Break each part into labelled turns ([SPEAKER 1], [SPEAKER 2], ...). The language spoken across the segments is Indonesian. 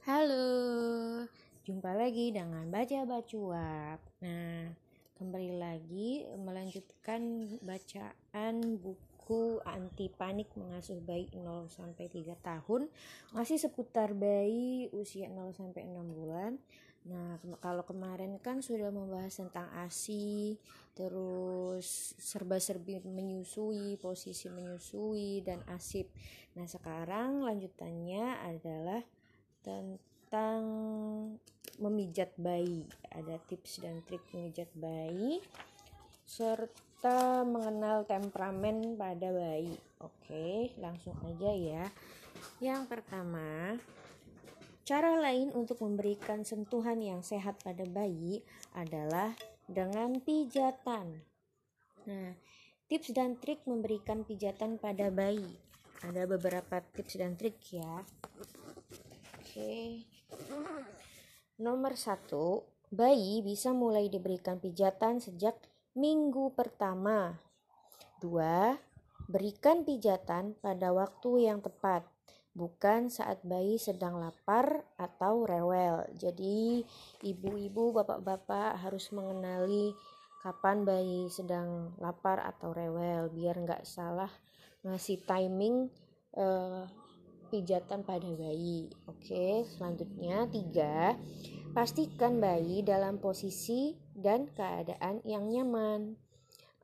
[SPEAKER 1] Halo, jumpa lagi dengan Baca Bacuap. Nah, kembali lagi melanjutkan bacaan buku Anti Panik Mengasuh Bayi 0 sampai 3 tahun. Masih seputar bayi usia 0 sampai 6 bulan. Nah, kalau kemarin kan sudah membahas tentang ASI, terus serba-serbi menyusui, posisi menyusui dan ASIP. Nah, sekarang lanjutannya adalah tentang memijat bayi. Ada tips dan trik memijat bayi serta mengenal temperamen pada bayi. Oke, langsung aja ya. Yang pertama, cara lain untuk memberikan sentuhan yang sehat pada bayi adalah dengan pijatan. Nah, tips dan trik memberikan pijatan pada bayi. Ada beberapa tips dan trik ya. Oke. Nomor satu, bayi bisa mulai diberikan pijatan sejak minggu pertama. Dua, berikan pijatan pada waktu yang tepat, bukan saat bayi sedang lapar atau rewel. Jadi, ibu-ibu, bapak-bapak harus mengenali kapan bayi sedang lapar atau rewel, biar nggak salah ngasih timing uh, pijatan pada bayi. Oke, selanjutnya tiga, pastikan bayi dalam posisi dan keadaan yang nyaman.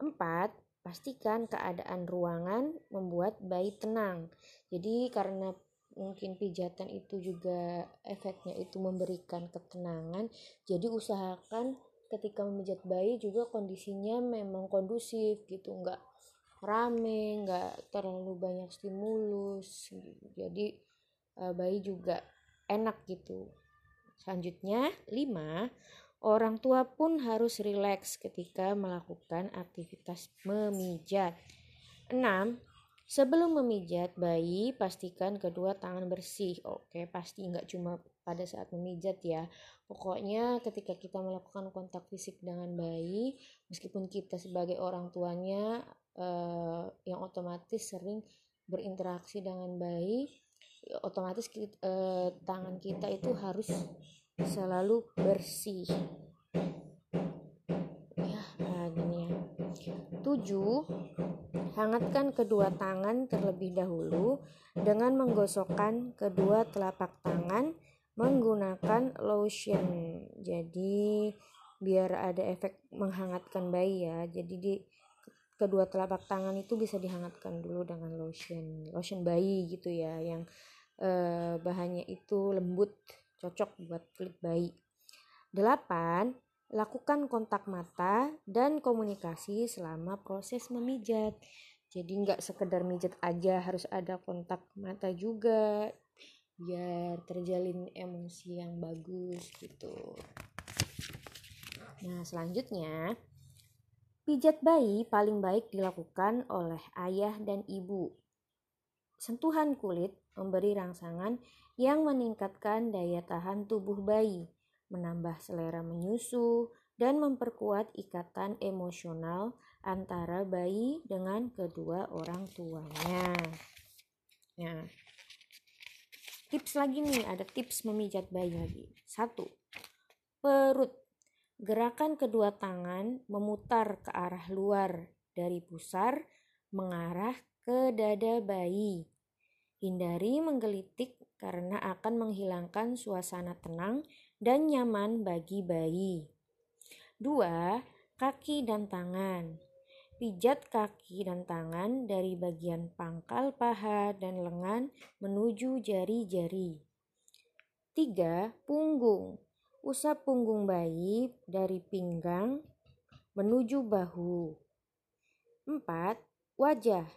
[SPEAKER 1] Empat, pastikan keadaan ruangan membuat bayi tenang. Jadi karena mungkin pijatan itu juga efeknya itu memberikan ketenangan, jadi usahakan ketika memijat bayi juga kondisinya memang kondusif gitu, enggak rame nggak terlalu banyak stimulus jadi uh, bayi juga enak gitu. Selanjutnya lima orang tua pun harus rileks ketika melakukan aktivitas memijat. Enam Sebelum memijat bayi, pastikan kedua tangan bersih. Oke, pasti nggak cuma pada saat memijat ya. Pokoknya ketika kita melakukan kontak fisik dengan bayi, meskipun kita sebagai orang tuanya uh, yang otomatis sering berinteraksi dengan bayi otomatis kita, uh, tangan kita itu harus selalu bersih tujuh hangatkan kedua tangan terlebih dahulu dengan menggosokkan kedua telapak tangan menggunakan lotion. Jadi biar ada efek menghangatkan bayi ya. Jadi di kedua telapak tangan itu bisa dihangatkan dulu dengan lotion lotion bayi gitu ya yang eh, bahannya itu lembut cocok buat kulit bayi. Delapan lakukan kontak mata dan komunikasi selama proses memijat. Jadi nggak sekedar mijat aja harus ada kontak mata juga biar terjalin emosi yang bagus gitu. Nah selanjutnya Pijat bayi paling baik dilakukan oleh ayah dan ibu. Sentuhan kulit memberi rangsangan yang meningkatkan daya tahan tubuh bayi, menambah selera menyusu, dan memperkuat ikatan emosional antara bayi dengan kedua orang tuanya. Nah, tips lagi nih, ada tips memijat bayi lagi. Satu, perut Gerakan kedua tangan memutar ke arah luar dari pusar mengarah ke dada bayi. Hindari menggelitik karena akan menghilangkan suasana tenang dan nyaman bagi bayi. Dua, kaki dan tangan. Pijat kaki dan tangan dari bagian pangkal paha dan lengan menuju jari-jari. Tiga, punggung. Usap punggung bayi dari pinggang menuju bahu. 4. Wajah.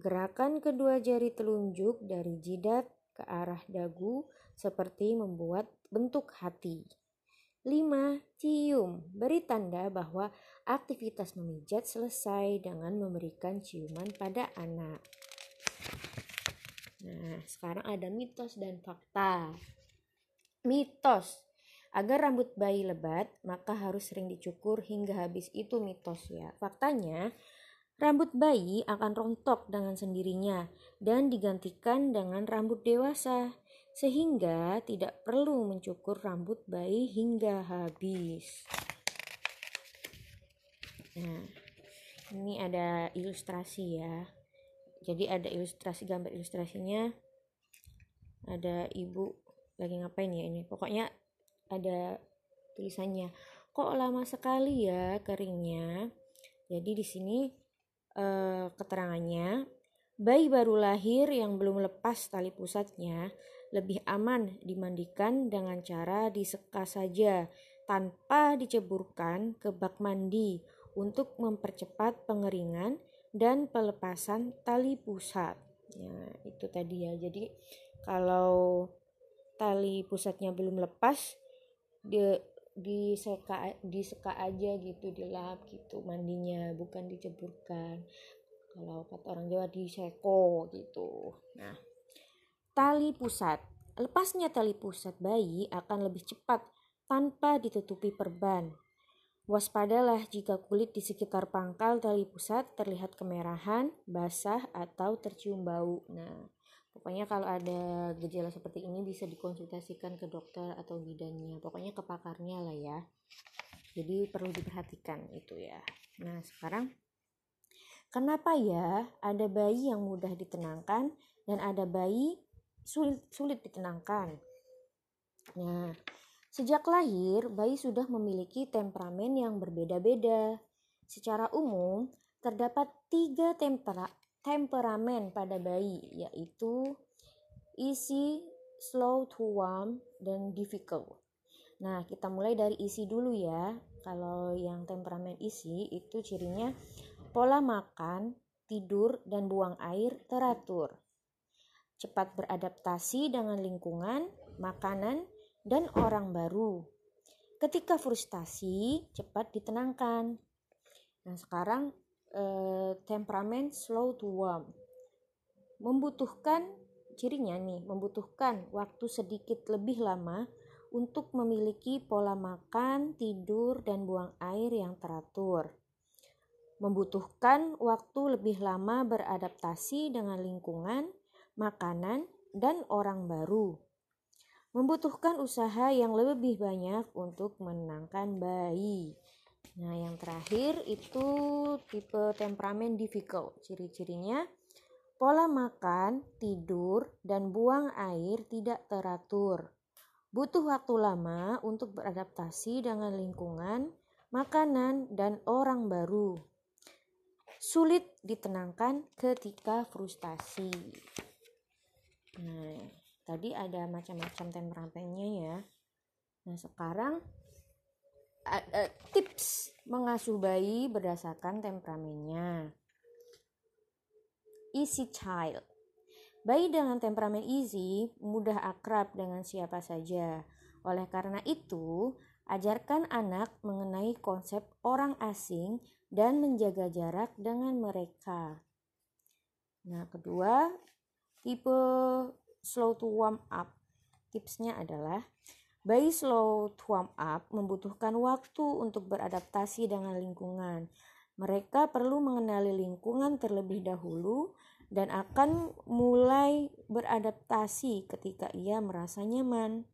[SPEAKER 1] Gerakan kedua jari telunjuk dari jidat ke arah dagu seperti membuat bentuk hati. 5. Cium. Beri tanda bahwa aktivitas memijat selesai dengan memberikan ciuman pada anak. Nah, sekarang ada mitos dan fakta. Mitos Agar rambut bayi lebat, maka harus sering dicukur hingga habis itu mitos ya. Faktanya, rambut bayi akan rontok dengan sendirinya dan digantikan dengan rambut dewasa. sehingga tidak perlu mencukur rambut bayi hingga habis. Nah, ini ada ilustrasi ya. Jadi ada ilustrasi gambar ilustrasinya. Ada ibu lagi ngapain ya ini? Pokoknya ada tulisannya. Kok lama sekali ya keringnya? Jadi di sini eh, keterangannya bayi baru lahir yang belum lepas tali pusatnya lebih aman dimandikan dengan cara diseka saja tanpa diceburkan ke bak mandi untuk mempercepat pengeringan dan pelepasan tali pusat. Ya, itu tadi ya. Jadi kalau tali pusatnya belum lepas dia diseka diseka aja gitu dilap gitu mandinya bukan diceburkan kalau kata orang Jawa diseko gitu nah Tali pusat. Lepasnya tali pusat bayi akan lebih cepat tanpa ditutupi perban. Waspadalah jika kulit di sekitar pangkal tali pusat terlihat kemerahan, basah, atau tercium bau. Nah, pokoknya kalau ada gejala seperti ini bisa dikonsultasikan ke dokter atau bidannya. Pokoknya ke pakarnya lah ya. Jadi perlu diperhatikan itu ya. Nah, sekarang kenapa ya ada bayi yang mudah ditenangkan dan ada bayi sulit, sulit ditenangkan. Nah, sejak lahir bayi sudah memiliki temperamen yang berbeda-beda. Secara umum, terdapat tiga tempera, temperamen pada bayi, yaitu easy, slow to warm, dan difficult. Nah, kita mulai dari isi dulu ya. Kalau yang temperamen isi itu cirinya pola makan, tidur, dan buang air teratur cepat beradaptasi dengan lingkungan, makanan, dan orang baru. Ketika frustasi, cepat ditenangkan. Nah, sekarang eh, temperamen slow to warm. Membutuhkan cirinya nih, membutuhkan waktu sedikit lebih lama untuk memiliki pola makan, tidur, dan buang air yang teratur. Membutuhkan waktu lebih lama beradaptasi dengan lingkungan, makanan, dan orang baru. Membutuhkan usaha yang lebih banyak untuk menenangkan bayi. Nah, yang terakhir itu tipe temperamen difficult. Ciri-cirinya pola makan, tidur, dan buang air tidak teratur. Butuh waktu lama untuk beradaptasi dengan lingkungan, makanan, dan orang baru. Sulit ditenangkan ketika frustasi. Nah, tadi ada macam-macam temperamennya ya. Nah, sekarang uh, tips mengasuh bayi berdasarkan temperamennya. Easy child. Bayi dengan temperamen easy mudah akrab dengan siapa saja. Oleh karena itu, ajarkan anak mengenai konsep orang asing dan menjaga jarak dengan mereka. Nah, kedua, Tipe slow to warm up. Tipsnya adalah bayi slow to warm up membutuhkan waktu untuk beradaptasi dengan lingkungan. Mereka perlu mengenali lingkungan terlebih dahulu dan akan mulai beradaptasi ketika ia merasa nyaman.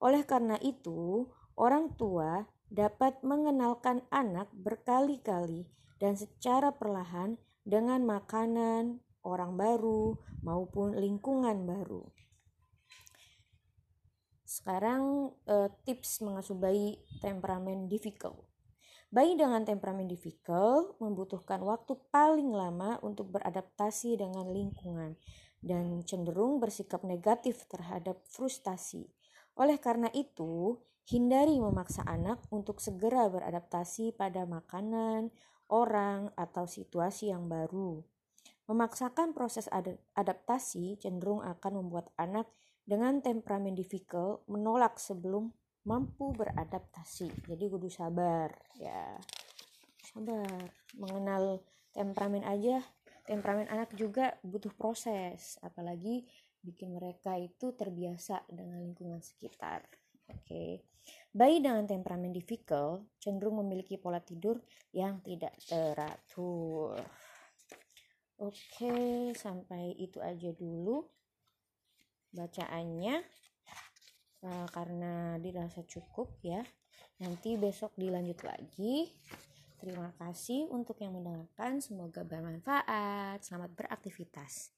[SPEAKER 1] Oleh karena itu, orang tua dapat mengenalkan anak berkali-kali dan secara perlahan dengan makanan, orang baru maupun lingkungan baru. Sekarang eh, tips mengasuh bayi temperamen difficult. Bayi dengan temperamen difficult membutuhkan waktu paling lama untuk beradaptasi dengan lingkungan dan cenderung bersikap negatif terhadap frustasi. Oleh karena itu, hindari memaksa anak untuk segera beradaptasi pada makanan, orang, atau situasi yang baru. Memaksakan proses adaptasi cenderung akan membuat anak dengan temperamen difficult menolak sebelum mampu beradaptasi. Jadi kudu sabar ya. Sabar. Mengenal temperamen aja, temperamen anak juga butuh proses, apalagi bikin mereka itu terbiasa dengan lingkungan sekitar. Oke. Okay. Bayi dengan temperamen difficult cenderung memiliki pola tidur yang tidak teratur. Oke, sampai itu aja dulu. Bacaannya uh, karena dirasa cukup ya. Nanti besok dilanjut lagi. Terima kasih untuk yang mendengarkan. Semoga bermanfaat. Selamat beraktivitas